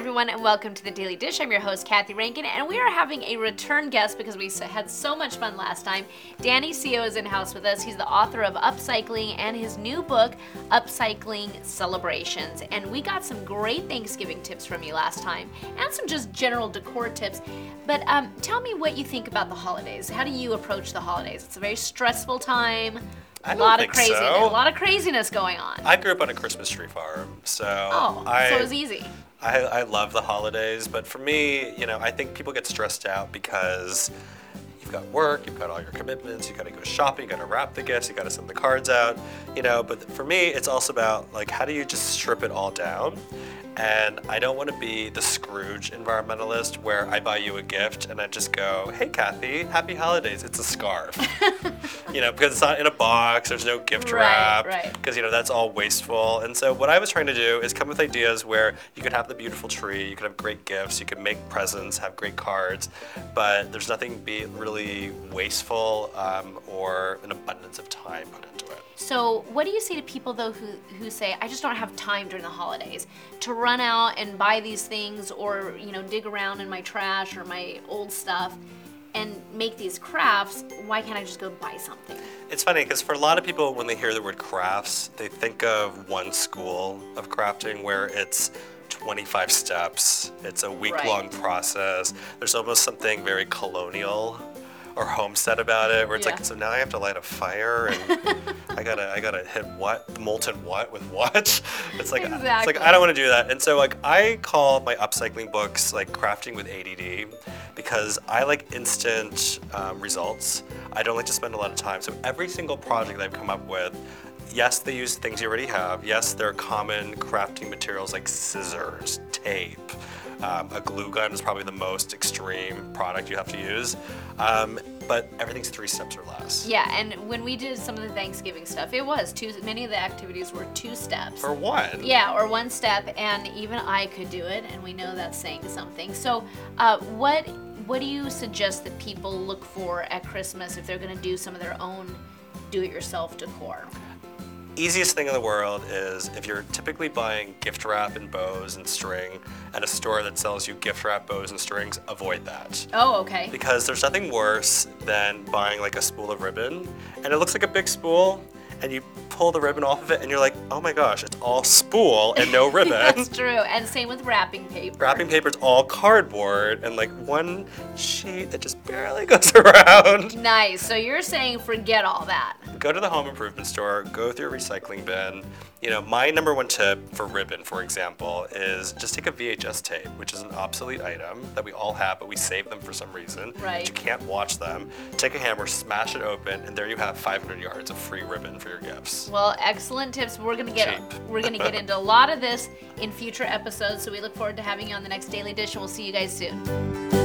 everyone, and welcome to the Daily Dish. I'm your host, Kathy Rankin, and we are having a return guest because we had so much fun last time. Danny Seo is in house with us. He's the author of Upcycling and his new book, Upcycling Celebrations. And we got some great Thanksgiving tips from you last time, and some just general decor tips. But um, tell me what you think about the holidays. How do you approach the holidays? It's a very stressful time. I A lot of craziness. so. A lot of craziness going on. I grew up on a Christmas tree farm, so oh, I, so it was easy. I I love the holidays. But for me, you know, I think people get stressed out because you've got work, you've got all your commitments, you got to go shopping, you got to wrap the gifts, you got to send the cards out, you know. But for me, it's also about like how do you just strip it all down. And I don't want to be the Scrooge environmentalist where I buy you a gift and I just go, "Hey, Kathy, happy holidays." It's a scarf, you know, because it's not in a box. There's no gift Right, wrap right. because you know that's all wasteful. And so what I was trying to do is come with ideas where you could have the beautiful tree, you could have great gifts, you could make presents, have great cards, but there's nothing be really wasteful um, or an abundance of time put into it. So, what do you say to people though who who say, "I just don't have time during the holidays to run out and buy these things, or you know, dig around in my trash or my old stuff, and make these crafts? Why can't I just go buy something?" It's funny because for a lot of people, when they hear the word crafts, they think of one school of crafting where it's 25 steps, it's a week long Right. process. There's almost something very colonial or homestead about it where it's Yeah. like, so now I have to light a fire and I gotta, I gotta hit what? Molten what with what? It's like, it's like, I don't want to do that. And so, like, I call my upcycling books like crafting with ADD because I like instant um, results. I don't like to spend a lot of time. So every single project that I've come up with, yes, they use things you already have. Yes, they're common crafting materials like scissors, tape. Um, a glue gun is probably the most extreme product you have to use. Um, but everything's three steps or less. Yeah, and when we did some of the Thanksgiving stuff, it was two. Many of the activities were two steps. Or one. Yeah, or one step, and even I could do it, and we know that's saying something. So, uh, what what do you suggest that people look for at Christmas if they're going to do some of their own do-it-yourself decor? Easiest thing in the world is if you're typically buying gift wrap and bows and string at a store that sells you gift wrap bows and strings, avoid that. Oh, okay. Because there's nothing worse than buying like a spool of ribbon and it looks like a big spool and you pull the ribbon off of it and you're like, oh my gosh, it's all spool and no ribbon. That's true, and same with wrapping paper. Wrapping paper paper's all cardboard and like one sheet that just barely goes around. Nice. So you're saying forget all that. go to the home improvement store, go through a recycling bin. You know, my number one tip for ribbon, for example, is just take a VHS tape, which is an obsolete item that we all have, but we save them for some reason. Right. You can't watch them. Take a hammer, smash it open, and there you have 500 yards of free ribbon for gifts. Well, excellent tips. We're gonna get Cheap. we're gonna get into a lot of this in future episodes. So we look forward to having you on the next Daily Dish, and we'll see you guys soon.